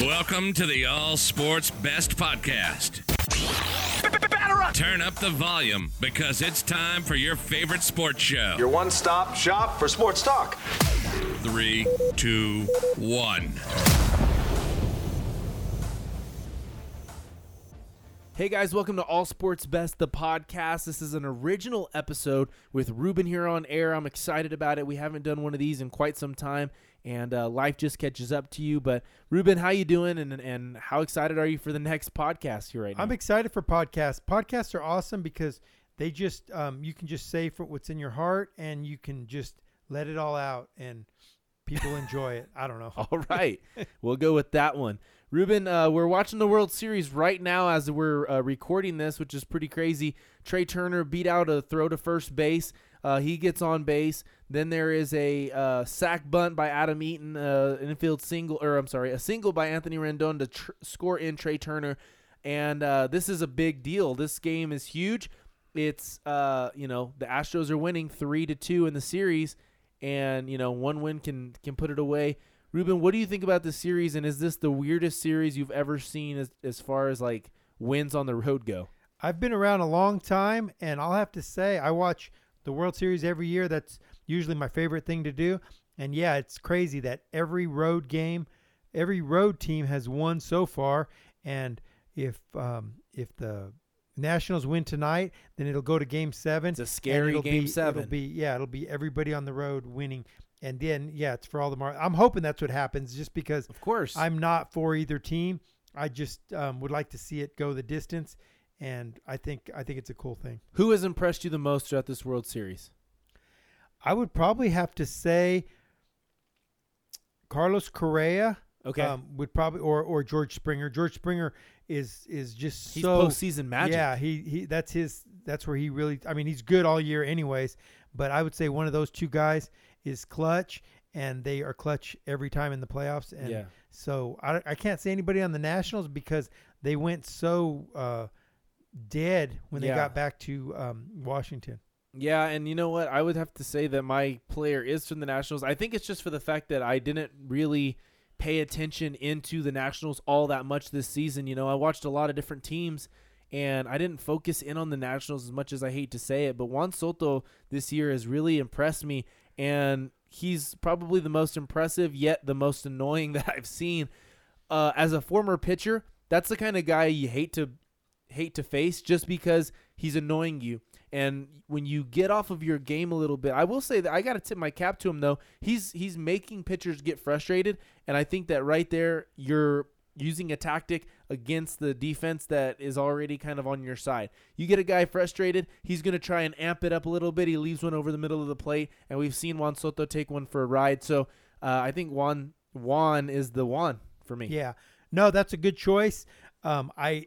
Welcome to the All Sports Best Podcast. Turn up the volume because it's time for your favorite sports show. Your one stop shop for sports talk. Three, two, one. Hey guys, welcome to All Sports Best, the podcast. This is an original episode with Ruben here on air. I'm excited about it. We haven't done one of these in quite some time, and uh, life just catches up to you. But Ruben, how you doing? And and how excited are you for the next podcast here right now? I'm excited for podcasts. Podcasts are awesome because they just um, you can just say for what's in your heart and you can just let it all out and people enjoy it. I don't know. All right, we'll go with that one. Ruben, uh, we're watching the World Series right now as we're uh, recording this, which is pretty crazy. Trea Turner beat out a throw to first base. Uh, he gets on base. Then there is a uh, sac bunt by Adam Eaton, uh, an infield single, or I'm sorry, a single by Anthony Rendon to tr- score in Trea Turner. And uh, this is a big deal. This game is huge. It's uh, you know the Astros are winning three to two in the series, and you know one win can can put it away. Ruben, what do you think about this series, and is this the weirdest series you've ever seen as as far as like wins on the road go? I've been around a long time, and I'll have to say I watch the World Series every year. That's usually my favorite thing to do. And yeah, it's crazy that every road game, every road team has won so far. And if um, if the Nationals win tonight, then it'll go to Game Seven. It's a scary Game be, Seven. It'll be yeah, it'll be everybody on the road winning. And then yeah, it's for all the mar- I'm hoping that's what happens, just because Of course, I'm not for either team. I just um, would like to see it go the distance, and I think I think it's a cool thing. Who has impressed you the most throughout this World Series? I would probably have to say Carlos Correa. Okay, Um, would probably or or George Springer. George Springer is is just he's so postseason magic. Yeah, he he that's his that's where he really I mean he's good all year anyways, but I would say one of those two guys is clutch and they are clutch every time in the playoffs and yeah. so I, I can't say anybody on the Nationals because they went so uh, dead when they Yeah. got back to um, Washington. Yeah, and you know what? I would have to say that my player is from the Nationals. I think it's just for the fact that I didn't really pay attention into the Nationals all that much this season. You know, I watched a lot of different teams and I didn't focus in on the Nationals as much as I hate to say it, but Juan Soto this year has really impressed me and he's probably the most impressive yet the most annoying that I've seen. Uh, as a former pitcher, that's the kind of guy you hate to hate to face just because he's annoying you. And when you get off of your game a little bit, I will say that I got to tip my cap to him though. He's he's making pitchers get frustrated, and I think that right there you're using a tactic against the defense that is already kind of on your side. You get a guy frustrated, he's going to try and amp it up a little bit. He leaves one over the middle of the plate, and we've seen Juan Soto take one for a ride. So uh, I think Juan Juan is the one for me. Yeah, no, that's a good choice. Um, I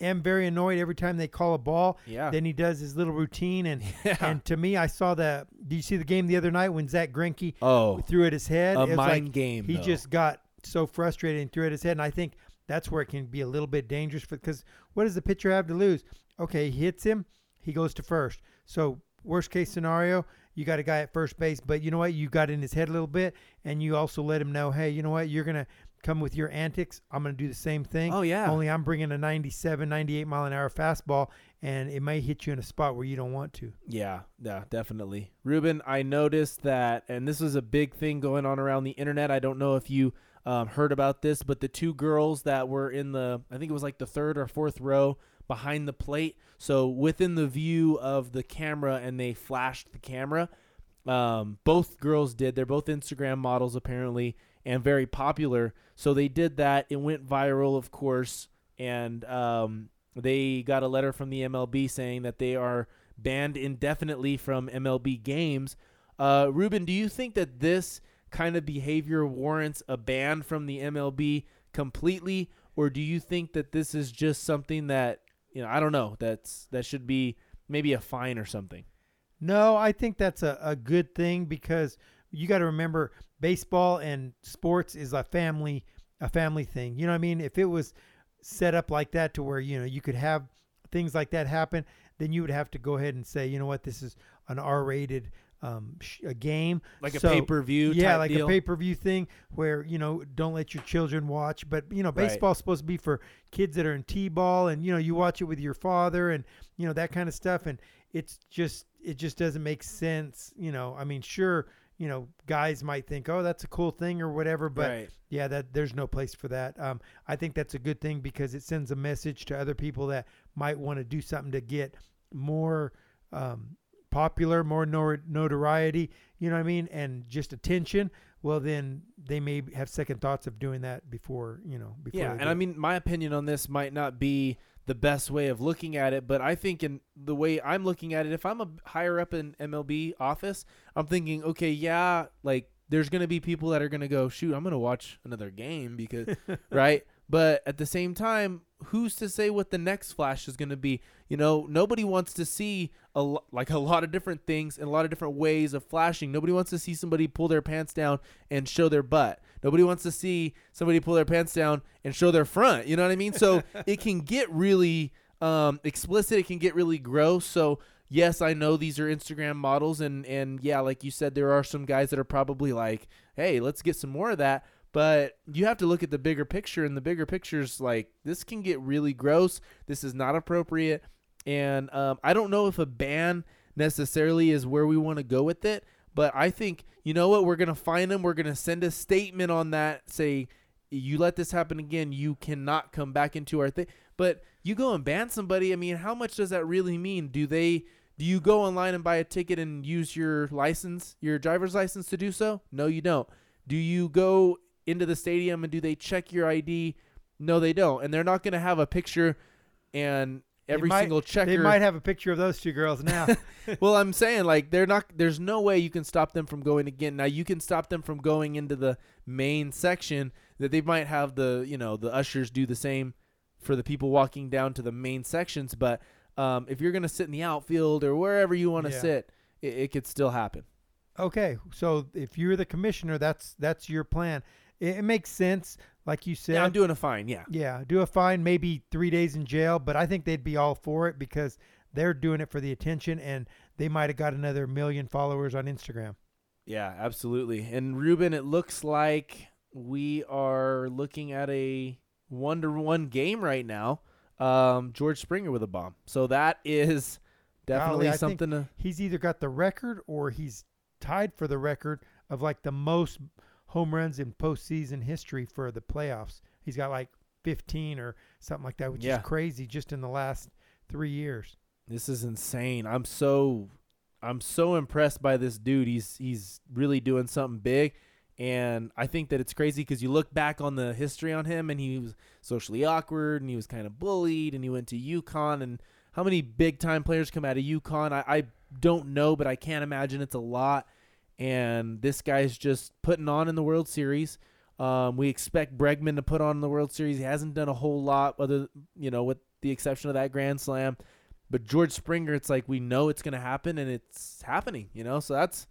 am very annoyed every time they call a ball. Yeah. Then he does his little routine, and Yeah. and to me, I saw that. Did you see the game the other night when Zack Greinke Oh, threw at his head? a It was mind like game. He though. just got so frustrated and threw at his head, and I think that's where it can be a little bit dangerous because what does the pitcher have to lose? Okay, he hits him, he goes to first. So worst case scenario, you got a guy at first base, but you know what? You got in his head a little bit, and you also let him know, hey, you know what? You're gonna come with your antics. I'm gonna do the same thing. Oh yeah. Only I'm bringing a 97, 98 mile an hour fastball, and it may hit you in a spot where you don't want to. Yeah, yeah, definitely. Ruben, I noticed that, and this was a big thing going on around the internet. I don't know if you um, heard about this, but the two girls that were in the, I think it was like the third or fourth row behind the plate, so within the view of the camera, and they flashed the camera. Um, both girls did. They're both Instagram models apparently, and very popular. So they did that. It went viral, of course, and um, they got a letter from the MLB saying that they are banned indefinitely from MLB games. Uh, Ruben, do you think that this kind of behavior warrants a ban from the MLB completely, or do you think that this is just something that you know I don't know that's that should be maybe a fine or something? No, I think that's a, a good thing because you got to remember baseball and sports is a family a family thing. You know what I mean? If it was set up like that to where you know you could have things like that happen, then you would have to go ahead and say, you know what, this is an R-rated um, sh- a game, Like a pay-per-view Yeah, type like deal? a pay per view thing where you know don't let your children watch. But you know, Right. baseball's supposed to be for kids that are in t-ball, and you know, you watch it with your father, and you know that kind of stuff. And it's just it just doesn't make sense. You know, I mean, sure, you know, guys might think, oh, that's a cool thing or whatever, but Right. yeah, that there's no place for that. Um, I think that's a good thing because it sends a message to other people that might want to do something to get more um, popular, more nor- notoriety. You know what I mean? And just attention. Well, then they may have second thoughts of doing that before you know. Before Yeah, and I mean, my opinion on this might not be the best way of looking at it, but I think in the way I'm looking at it, if I'm a higher up in MLB office, I'm thinking, okay, yeah, like there's gonna be people that are gonna go, shoot, I'm gonna watch another game because, right? But at the same time, who's to say what the next flash is gonna be? You know, nobody wants to see a lo- like a lot of different things and a lot of different ways of flashing. Nobody wants to see somebody pull their pants down and show their butt. Nobody wants to see somebody pull their pants down and show their front. You know what I mean? So it can get really um, explicit. It can get really gross. So yes, I know these are Instagram models, and and yeah, like you said, there are some guys that are probably like, hey, let's get some more of that. But you have to look at the bigger picture, and the bigger picture's like this can get really gross. This is not appropriate, and um, I don't know if a ban necessarily is where we want to go with it. But I think you know what we're gonna find them. We're gonna send a statement on that, say you let this happen again, you cannot come back into our thing. But you go and ban somebody. I mean, how much does that really mean? Do they? Do you go online and buy a ticket and use your license, your driver's license to do so? No, you don't. Do you go into the stadium and do they check your ID? No, they don't. And they're not going to have a picture and every might- single checker. They might have a picture of those two girls now. well, I'm saying like they're not. There's no way you can stop them from going again. Now you can stop them from going into the main section. That they might have the you know the ushers do the same for the people walking down to the main sections. But um, if you're gonna sit in the outfield or wherever you want to Yeah. sit, it, it could still happen. okay, so if you're the commissioner, that's that's your plan. It, it makes sense, like you said. Yeah, I'm doing a fine. Yeah. Yeah, do a fine, maybe three days in jail, but I think they'd be all for it because they're doing it for the attention and they might have got another million followers on Instagram. Yeah, absolutely. And Ruben, it looks like we are looking at a one to one game right now. Um, George Springer with a bomb. So that is definitely Golly, something to. He's either got the record or he's tied for the record of like the most home runs in postseason history for the playoffs. He's got like 15 or something like that, which Yeah. is crazy just in the last three years. This is insane. I'm so, I'm so impressed by this dude. He's he's really doing something big, and I think that it's crazy because you look back on the history on him, and he was socially awkward, and he was kind of bullied, and he went to UConn, and how many big time players come out of UConn? I, I don't know, but I can't imagine it's a lot. And this guy's just putting on in the World Series. Um, we expect Bregman to put on in the World Series. He hasn't done a whole lot, other you know, with the exception of that Grand Slam. But George Springer, it's like we know it's going to happen, and it's happening. You know, so that's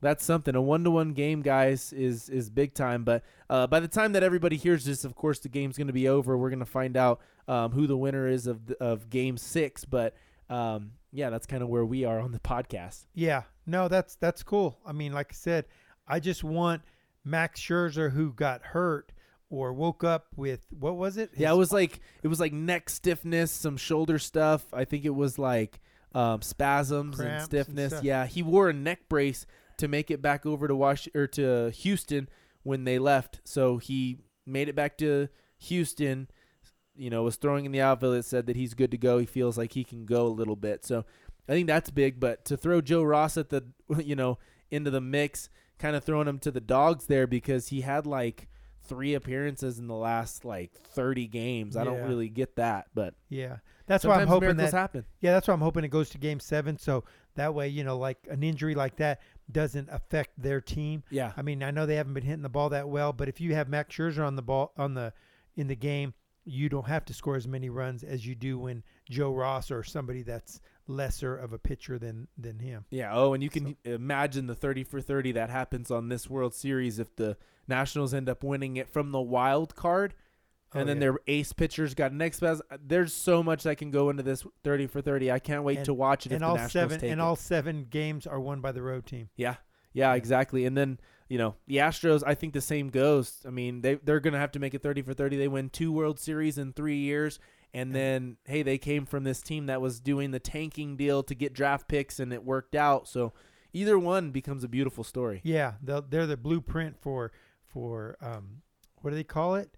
that's something. A one to one game, guys, is is big time. But uh, by the time that everybody hears this, of course, the game's going to be over. We're going to find out um, who the winner is of of Game Six. But um, yeah, that's kind of where we are on the podcast. Yeah, no, that's that's cool. I mean, like I said, I just want Max Scherzer, who got hurt or woke up with what was it? Yeah, it was like it was like neck stiffness, some shoulder stuff. I think it was like um, spasms and and stiffness. stuff. yeah, he wore a neck brace to make it back over to Wash or to Houston when they left. So he made it back to Houston. You know, was throwing in the outfield. It said that he's good to go. He feels like he can go a little bit. So I think that's big. But to throw Joe Ross at the you know into the mix, kind of throwing him to the dogs there because he had like three appearances in the last like 30 games. I don't really get that, but yeah. That's why I'm hoping that happen. Yeah, that's why I'm hoping it goes to game seven. So that way, you know, like an injury like that doesn't affect their team. Yeah. I mean, I know they haven't been hitting the ball that well, but if you have Max Scherzer on the ball on the in the game, you don't have to score as many runs as you do when Joe Ross or somebody that's lesser of a pitcher than than him. Yeah. Oh, and you can imagine the 30 for 30 that happens on this World Series if the Nationals end up winning it from the wild card. and Oh, then yeah. their ace pitchers got next X uh, There's so much that can go into this 30 for 30. I can't wait And- to watch it and all seven and it. all seven games are won by the road team. Yeah, yeah, exactly. And then you know the Astros. I think the same goes. I mean, they they're gonna have to make it thirty for thirty. They win two World Series in three years, and then hey, they came from this team that was doing the tanking deal to get draft picks, and it worked out. So either one becomes a beautiful story. Yeah, they're the blueprint for for um, what do they call it?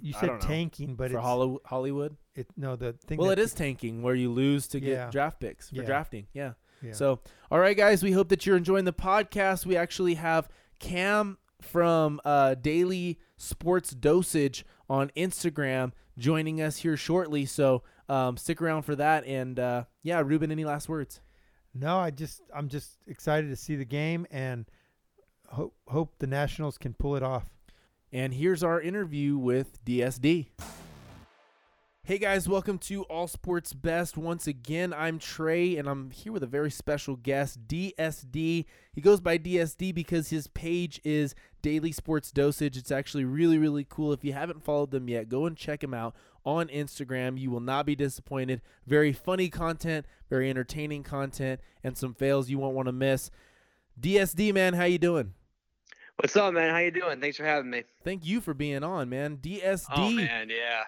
You said tanking, but for it's Hollywood. it no the thing. Well, it is tanking where you lose to get Yeah. draft picks for Yeah. drafting. Yeah. Yeah. So, all right, guys, we hope that you're enjoying the podcast. We actually have Cam from uh, Daily Sports Dosage on Instagram joining us here shortly. So, um, stick around for that. And uh, yeah, Ruben, any last words? No, I just I'm just excited to see the game and hope hope the Nationals can pull it off. And here's our interview with DSD. Hey guys, welcome to All Sports Best. Once again, I'm Trey and I'm here with a very special guest, DSD. He goes by DSD because his page is Daily Sports Dosage. It's actually really, really cool. If you haven't followed them yet, go and check him out on Instagram. You will not be disappointed. Very funny content, very entertaining content, and some fails you won't want to miss. DSD, man, how you doing? What's up, man? How you doing? Thanks for having me. Thank you for being on, man. DSD. Oh man, yeah.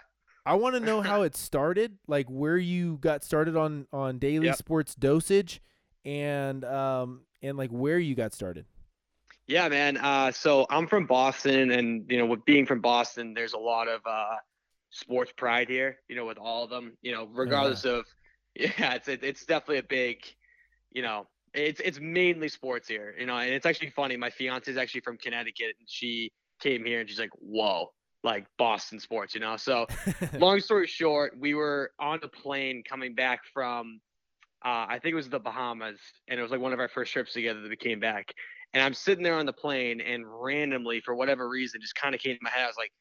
I want to know how it started, like where you got started on on daily Yep. sports dosage, and um and like where you got started. Yeah, man. Uh, so I'm from Boston, and you know, with being from Boston, there's a lot of uh, sports pride here. You know, with all of them. You know, regardless of, yeah, it's it, it's definitely a big, you know, it's it's mainly sports here. You know, and it's actually funny. My fiance is actually from Connecticut, and she came here, and she's like, "Whoa." Like Boston sports, you know. So, long story short, we were on a plane coming back from, uh, I think it was the Bahamas, and it was like one of our first trips together that we came back. And I'm sitting there on the plane, and randomly, for whatever reason, just kind of came to my head. I was like,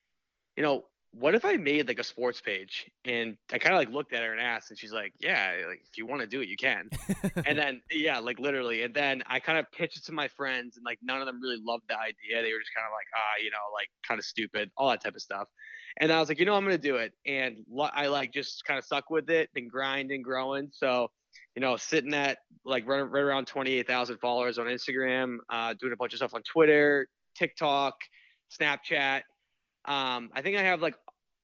you know, what if I made like a sports page? And I kind of like looked at her and asked, and she's like, yeah, like if you want to do it, you can. and then yeah, like literally. And then I kind of pitched it to my friends, and like none of them really loved the idea. They were just kind of like, ah, you know, like kind of stupid, all that type of stuff. And I was like, you know, I'm gonna do it. And I like just kind of stuck with it, been grinding, growing. So, you know, sitting at like right, right around 28,000 followers on Instagram, uh, doing a bunch of stuff on Twitter, TikTok, Snapchat. Um, I think I have like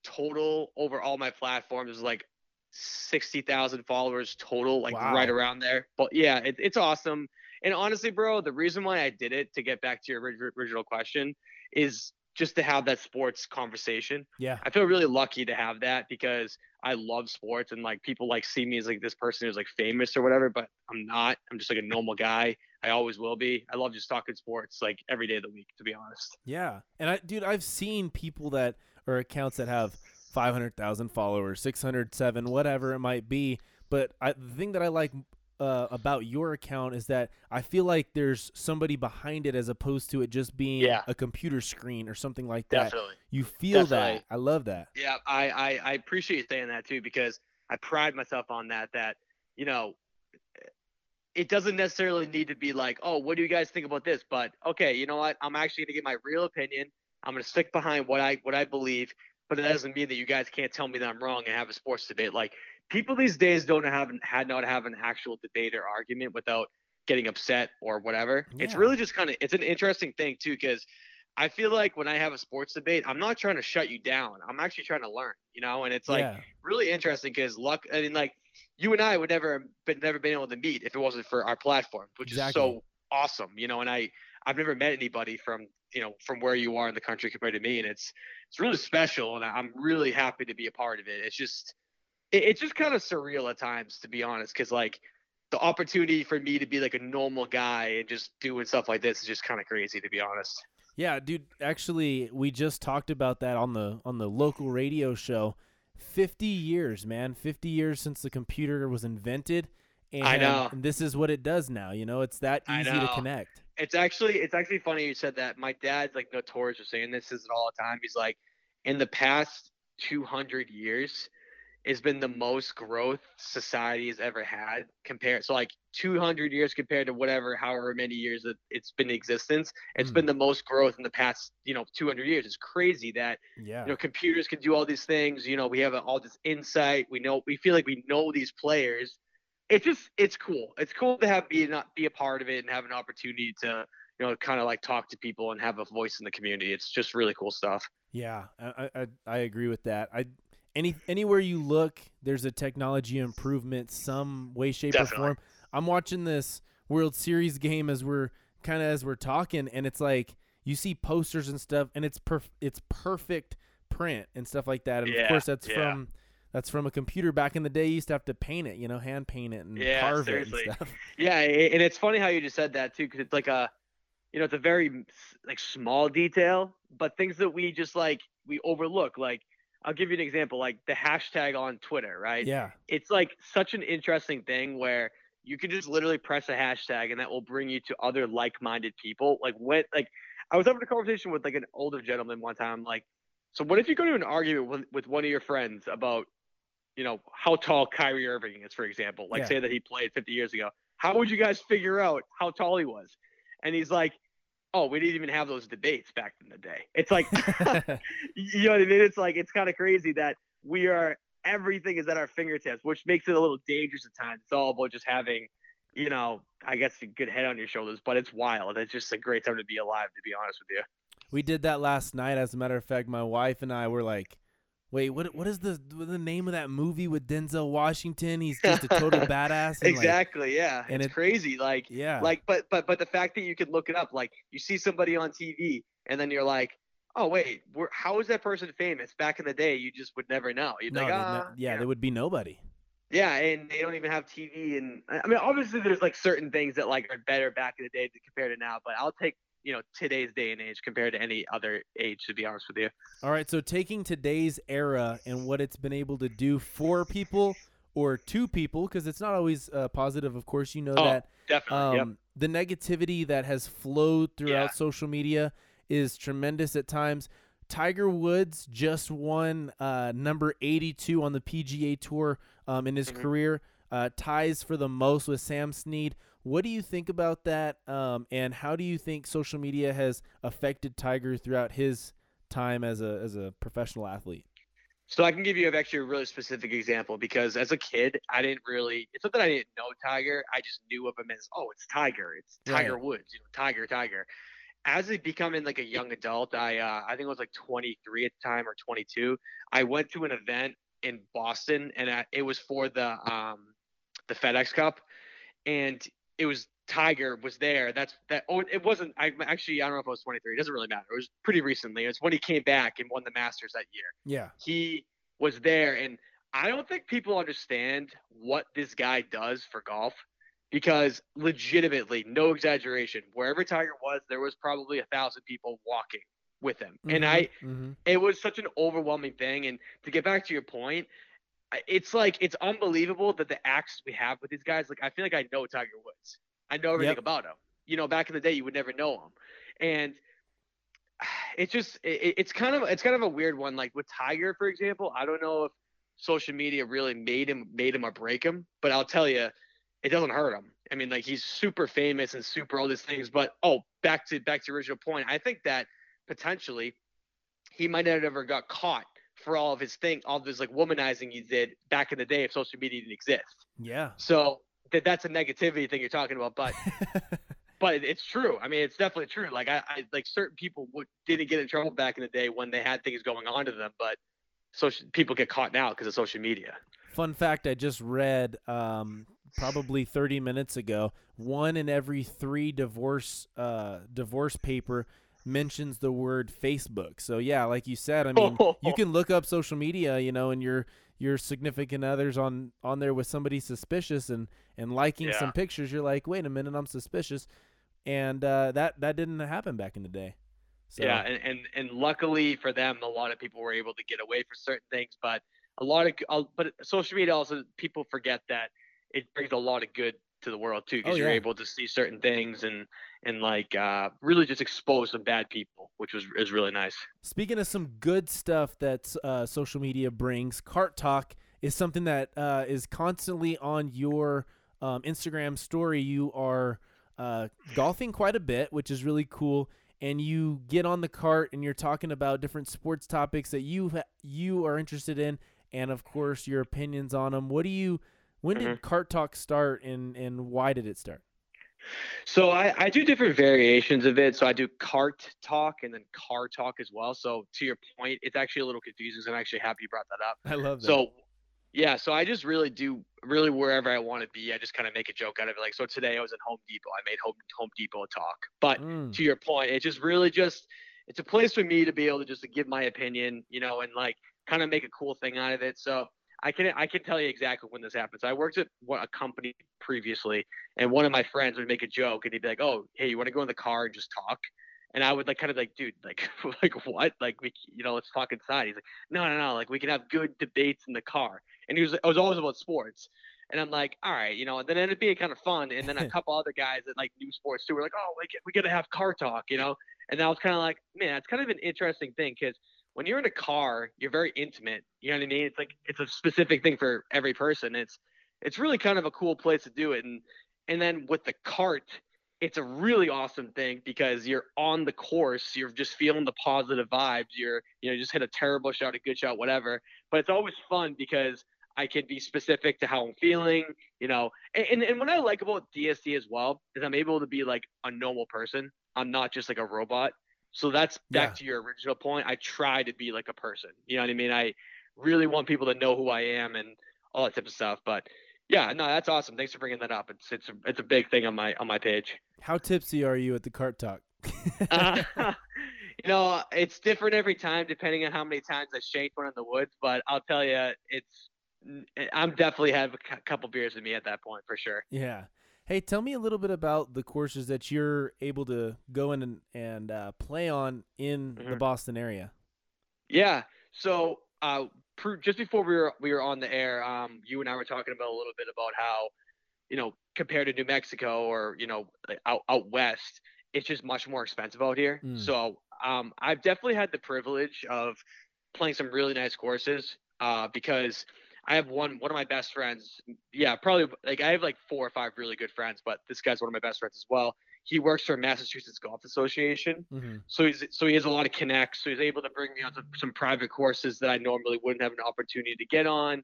total over all my platforms like 60,000 followers total, like Wow. right around there. But yeah, it, it's awesome. And honestly, bro, the reason why I did it to get back to your original question is just to have that sports conversation. yeah, I feel really lucky to have that because I love sports and like people like see me as like this person who's like famous or whatever, but I'm not. I'm just like a normal guy. I always will be. I love just talking sports like every day of the week, to be honest. yeah. And I, dude, I've seen people that or accounts that have five hundred thousand followers, six hundred seven, whatever it might be. But I, the thing that I like uh, about your account is that I feel like there's somebody behind it as opposed to it just being Yeah. a computer screen or something like that. Definitely. You feel Definitely. that. I love that. Yeah, I, I I appreciate you saying that too because I pride myself on that. That you know, it doesn't necessarily need to be like, oh, what do you guys think about this? But okay, you know what? I'm actually gonna get my real opinion. I'm gonna stick behind what I what I believe, but it doesn't mean that you guys can't tell me that I'm wrong and have a sports debate. Like people these days don't have had not have an actual debate or argument without getting upset or whatever. It's really just kind of it's an interesting thing too because I feel like when I have a sports debate, I'm not trying to shut you down. I'm actually trying to learn, you know. And it's like yeah. really interesting because luck. I mean, like you and I would never been never been able to meet if it wasn't for our platform, which Exactly. is so awesome, you know. And I I've never met anybody from you know from where you are in the country compared to me, and it's it's really special, and I'm really happy to be a part of it. It's just it, it's just kind of surreal at times, to be honest, because like the opportunity for me to be like a normal guy and just doing stuff like this is just kind of crazy, to be honest. Yeah, dude. Actually, we just talked about that on the on the local radio show. Fifty years, man. Fifty years since the computer was invented, and I know. this is what it does now. You know, it's that easy to connect. it's actually it's actually funny you said that. My dad's like notorious for saying this, says it all the time. He's like, in the past 200 years, has been the most growth society has ever had compared so like 200 years compared to whatever however many years that it's been in existence it's Mm. been the most growth in the past you know 200 years it's crazy that Yeah. you know computers can do all these things you know we have all this insight we know we feel like we know these players it's just it's cool it's cool to have be not be a part of it and have an opportunity to you know kind of like talk to people and have a voice in the community it's just really cool stuff Yeah, I, I I agree with that. I any anywhere you look, there's a technology improvement, some way, shape, or form. I'm watching this World Series game as we're kind of as we're talking, and it's like you see posters and stuff, and it's perf- it's perfect print and stuff like that. And of course, that's yeah. from that's from a computer. Back in the day, you used to have to paint it, you know, hand paint it and Yeah, carve seriously. it and stuff. Yeah, and it's funny how you just said that too, because it's like a, you know, it's a very like small detail, but things that we just like we overlook. Like, I'll give you an example, like the hashtag on Twitter, right? Yeah, It's like such an interesting thing where you can just literally press a hashtag and that will bring you to other like-minded people. Like when, like I was having a conversation with like an older gentleman one time, like, so what if you go to an argument with, with one of your friends about, you know, how tall Kyrie Irving is, for example, like Yeah. say that he played 50 years ago. How would you guys figure out how tall he was? And he's like, oh, we didn't even have those debates back in the day. It's like, you know what I mean? It's like, it's kind of crazy that we are, everything is at our fingertips, which makes it a little dangerous at times. It's all about just having, you know, I guess a good head on your shoulders, but it's wild. It's just a great time to be alive, to be honest with you. we did that last night. As a matter of fact, my wife and I were like, "Wait, what? What is the what is the name of that movie with Denzel Washington? He's just a total badass." And like, exactly. yeah. and it's it- crazy. Like, yeah. like, but, but, but the fact that you can look it up, like you see somebody on TV and then you're like, oh, wait, how is that person famous? Back in the day, you just would never know. You'd no, like, ah, yeah, you there would be nobody. Yeah, and they don't even have TV, and I I mean, obviously, there's like certain things that like are better back in the day compared to now. But I'll take you know today's day and age compared to any other age, to be honest with you. All right, so taking today's era and what it's been able to do for people or to people, because it's not always uh, positive. Of course, you know Oh, that. Definitely. Um, The negativity that has flowed throughout Yeah. social media is tremendous at times. Tiger Woods just won uh, number 82 on the PGA Tour um, in his Mhm. career, uh, ties for the most with Sam Snead. What do you think about that? Um, and how do you think social media has affected Tiger throughout his time as a as a professional athlete? So I can give you actually a really specific example because as a kid, I didn't really. It's not that I didn't know Tiger. I just knew of him as, oh, it's Tiger. It's Tiger Right. Woods. You know, Tiger, Tiger. As I becoming like a young adult, I uh, I think I was like 23 at the time or 22. I went to an event in Boston, and I, it was for the um the FedEx Cup, and it was Tiger was there. That's that. Oh, it wasn't. I actually I don't know if I was 23. It doesn't really matter. It was pretty recently. It was when he came back and won the Masters that year Yeah. he was there and i don't think people understand what this guy does for golf because legitimately no exaggeration wherever tiger was there was probably a thousand people walking with him and i hmm it was such an overwhelming thing and to get back to your point it's like it's unbelievable that the access we have with these guys like i feel like i know tiger woods. I know everything Yep. about him. You know back in the day you would never know him. And it's just it, it's kind of it's kind of a weird one. Like with tiger for example i don't know if social media really made him made him or break him but i'll tell you it doesn't hurt him. I mean like he's super famous and super all these things but oh back to back to the original point i think that potentially he might not have ever got caught for all of his thing all of his like womanizing he did back in the day if social media didn't exist Yeah. so that that's a negativity thing you're talking about but but it's true. I mean, it's definitely true. Like I, I like certain people would, didn't get in trouble back in the day when they had things going on to them, but social people get caught now because of social media. Fun fact I just read um, probably 30 minutes ago one in every three divorce uh, divorce paper mentions the word Facebook. So yeah, like you said, I mean, you can look up social media, you know, and your your significant others on on there with somebody suspicious and and liking some pictures. You're like, wait a minute, I'm suspicious, and uh, that that didn't happen back in the day. So, Yeah, and, and and luckily for them, a lot of people were able to get away for certain things, but a lot of uh, but social media also people forget that it brings a lot of good to the world too because Oh, you're able to see certain things and and like uh, really just expose some bad people, which was is really nice. Speaking of some good stuff that uh, social media brings, Cart Talk is something that uh, is constantly on your um, Instagram story. You are uh, golfing quite a bit, which is really cool. And you get on the cart and you're talking about different sports topics that you you are interested in, and of course your opinions on them. What do you? When did Mhm. Cart Talk start, and and why did it start? So I, I do different variations of it. So I do cart talk and then car talk as well. So to your point, it's actually a little confusing. So I'm actually happy you brought that up. I love that. So yeah, so I just really do really wherever I want to be. I just kind of make a joke out of it. Like so today I was at Home Depot. I made Home Home Depot talk. But Mm. to your point, it's just really just it's a place for me to be able to just to give my opinion, you know, and like kind of make a cool thing out of it. So I can I can tell you exactly when this happens. I worked at what a company previously, and one of my friends would make a joke, and he'd be like, "Oh, hey, you want to go in the car and just talk?" And I would like kind of like, dude, like, like what? Like we, you know, let's talk inside. He's like, no, no, no, like we can have good debates in the car. And he was, it was always about sports. And I'm like, all right, you know, and then it ended up being kind of fun. And then a couple other guys that like new sports too were like, oh, we, we got to have car talk, you know? And that was kind of like, man, it's kind of an interesting thing because when you're in a car, you're very intimate. You know what I mean? It's like it's a specific thing for every person. It's it's really kind of a cool place to do it. And and then with the cart, it's a really awesome thing because you're on the course. You're just feeling the positive vibes. You're you know just hit a terrible shot, a good shot, whatever. But it's always fun because I can be specific to how I'm feeling, you know. And, and, and what I like about DSD as well is I'm able to be like a normal person. I'm not just like a robot. So that's back Yeah. to your original point. I try to be like a person. You know what I mean? I really want people to know who I am and all that type of stuff. But yeah, no, that's awesome. Thanks for bringing that up. It's it's a, it's a big thing on my on my page. How tipsy are you at the Cart Talk? Uh, you know, it's different every time depending on how many times I shake one in the woods. But I'll tell you, it's I'm definitely have a couple beers with me at that point for sure. Yeah. Hey, tell me a little bit about the courses that you're able to go in and, and uh, play on in the Mhm. Boston area. Yeah. So uh, just before we were we were on the air, um, you and I were talking about a little bit about how, you know, compared to New Mexico or you know out out west, it's just much more expensive out here. Mm. So um, I've definitely had the privilege of playing some really nice courses uh, because I have one one of my best friends. Yeah, probably like I have like four or five really good friends, but this guy's one of my best friends as well. He works for Massachusetts Golf Association. Mm-hmm. So he's so he has a lot of connects. So he's able to bring me on to some private courses that I normally wouldn't have an opportunity to get on.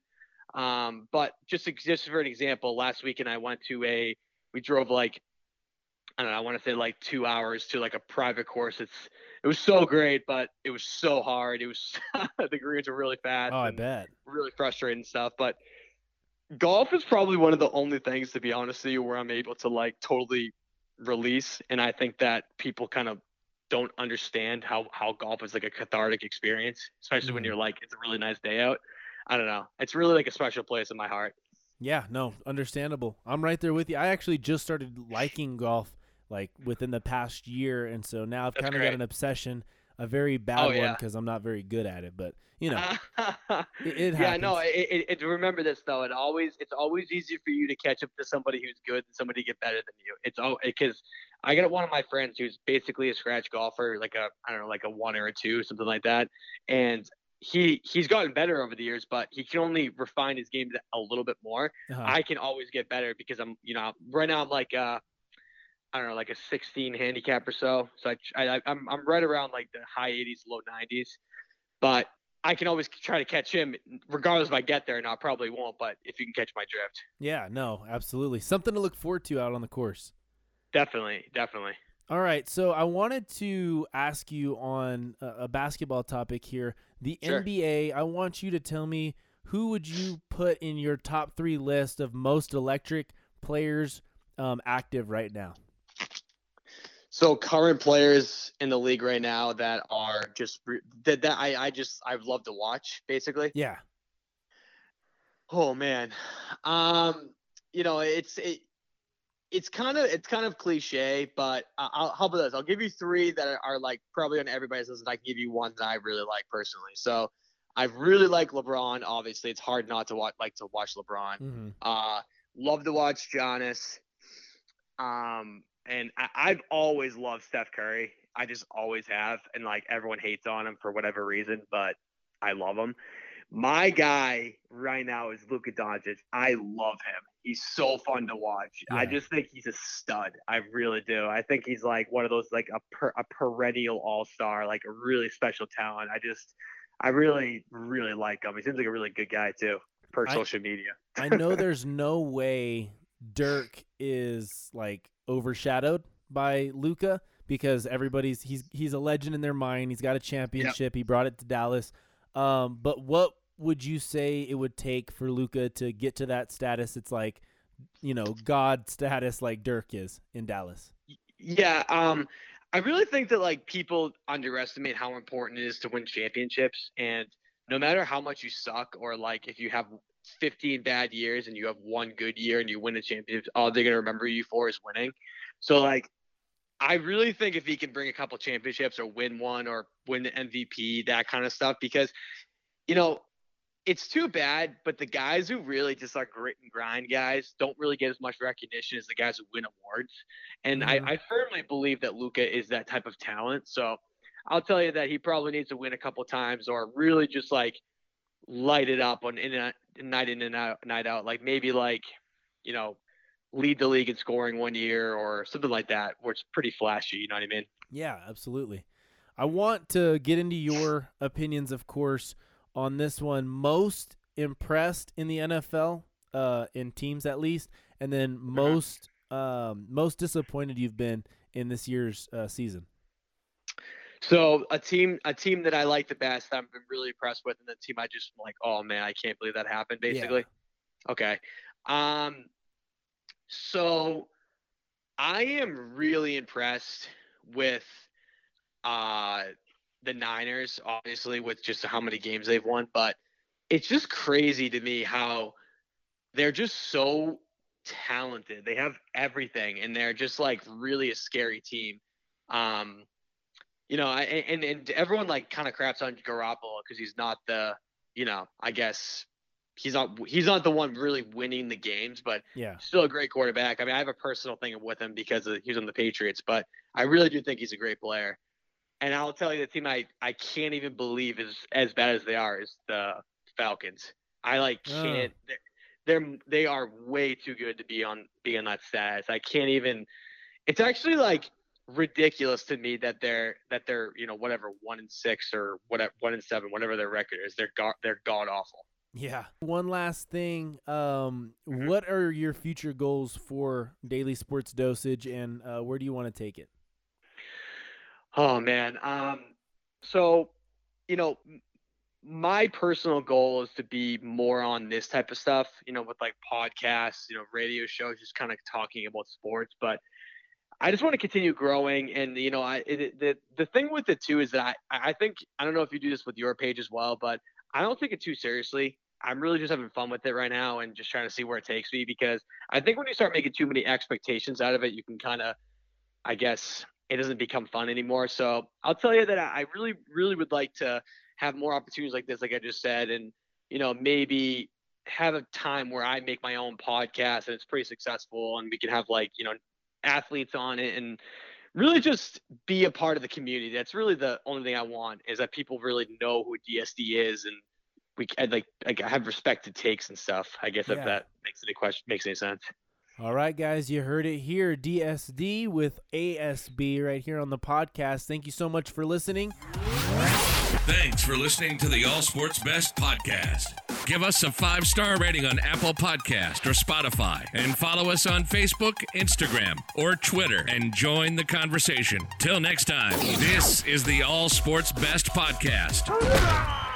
Um, but just just for an example, last weekend I went to a we drove like I don't know I want to say like two hours to like a private course. It's it was so great, but it was so hard. It was the greens are really fast. Oh, I bet. really frustrating stuff. But golf is probably one of the only things, to be honest with you, where I'm able to like totally release. And I think that people kind of don't understand how how golf is like a cathartic experience, especially when Mhm. you're like it's a really nice day out. I don't know. It's really like a special place in my heart. Yeah, no, understandable. I'm right there with you. I actually just started liking golf like within the past year, and so now I've kind of got an obsession, a very bad Oh, one yeah. because I'm not very good at it. But you know, it, it yeah, no. It, it, remember this though. It always it's always easier for you to catch up to somebody who's good than somebody to get better than you. It's all because I got one of my friends who's basically a scratch golfer, like a I don't know, like a one or a two, something like that, and he he's gotten better over the years, but he can only refine his game a little bit more. Uh-huh. I can always get better because I'm, you know, right now I'm like, uh, I don't know, like a 16 handicap or so. So I, I, I'm, I'm right around like the high 80s, low 90s, but I can always try to catch him, regardless if I get there or not. Probably won't, but if you can catch my drift, yeah, no, absolutely. Something to look forward to out on the course. definitely, definitely. All right, so I wanted to ask you on a, a basketball topic here. The Sure. NBA, I want you to tell me who would you put in your top three list of most electric players um, active right now? So current players in the league right now that are just that, that I, I just I've loved to watch basically. Yeah. Oh man, um, you know it's it, it's kind of it's kind of cliche, but I- I'll how about this? I'll give you three that are, like probably on everybody's list. And I can give you one that I really like personally. So I really like LeBron. Obviously, it's hard not to watch like to watch LeBron. hmm Uh, love to watch Giannis. Um, and I, I've always loved Steph Curry. I just always have, and like everyone hates on him for whatever reason, but I love him. my guy right now is Luka Doncic. I love him. He's so fun to watch. I just think he's a stud. I really do. I think he's like one of those like a per, a perennial all star, like a really special talent. I just, I really, really like him. He seems like a really good guy too, per I- social media. I know there's no way Dirk is like overshadowed by Luka because everybody's he's he's a legend in their mind. He's got a championship. He brought it to Dallas. Um, but what would you say it would take for Luka to get to that status? It's like, you know, God status like Dirk is in Dallas. Yeah, um, I really think that like people underestimate how important it is to win championships, and no matter how much you suck or like if you have 15 bad years and you have one good year and you win a championship, all they're gonna remember you for is winning. So like, I really think if he can bring a couple championships or win one or win the MVP, that kind of stuff, because you know. It's too bad, but the guys who really just are grit and grind guys don't really get as much recognition as the guys who win awards. And Mhm. I, I firmly believe that Luka is that type of talent. So I'll tell you that he probably needs to win a couple times or really just like light it up on in a night in and out night out. Like maybe like, you know, lead the league in scoring one year or something like that, where it's pretty flashy, you know what I mean? Yeah, absolutely. I want to get into your opinions, of course, on this one. Most impressed in the NFL, uh, in teams at least, and then most um, most disappointed you've been in this year's uh, season. So a team a team that I like the best, I've been really impressed with, and the team I just like, oh man, I can't believe that happened. Basically, okay. Um, so I am really impressed with uh the Niners, obviously, with just how many games they've won, but it's just crazy to me how they're just so talented. They have everything, and they're just like really a scary team. Um, you know, I, and and everyone like kind of craps on Garoppolo because he's not the, you know, I guess he's not he's not the one really winning the games, but Yeah, still a great quarterback. I mean, I have a personal thing with him because of, he was on the Patriots, but I really do think he's a great player. And I'll tell you, the team I, I can't even believe is as bad as they are is the Falcons. I like Oh. can't. They're, they're they are way too good to be on be on that status. I can't even. It's actually like ridiculous to me that they're that they're you know whatever one and six or whatever one and seven whatever their record is. They're god they're god awful. yeah. One last thing. Um, Mhm. what are your future goals for Daily Sports Dosage, and uh, where do you want to take it? Oh man. Um so you know my personal goal is to be more on this type of stuff, you know, with like podcasts, you know, radio shows, just kind of talking about sports. But I just want to continue growing, and you know, I it, the the thing with it too is that I I think I don't know if you do this with your page as well, but I don't take it too seriously. I'm really just having fun with it right now and just trying to see where it takes me because I think when you start making too many expectations out of it, you can kind of, I guess, it doesn't become fun anymore. So I'll tell you that I really, really would like to have more opportunities like this, like I just said, and you know, maybe have a time where I make my own podcast and it's pretty successful, and we can have like you know athletes on it and really just be a part of the community. That's really the only thing I want is that people really know who DSD is and we can like like have respected takes and stuff. I guess Yeah. if that makes any question makes any sense. All right, guys, you heard it here. DSD with ASB right here on the podcast. Thank you so much for listening. Thanks for listening to the All Sports Best podcast. Give us a five star rating on Apple Podcast or Spotify and follow us on Facebook, Instagram, or Twitter and join the conversation. Till next time, this is the All Sports Best podcast.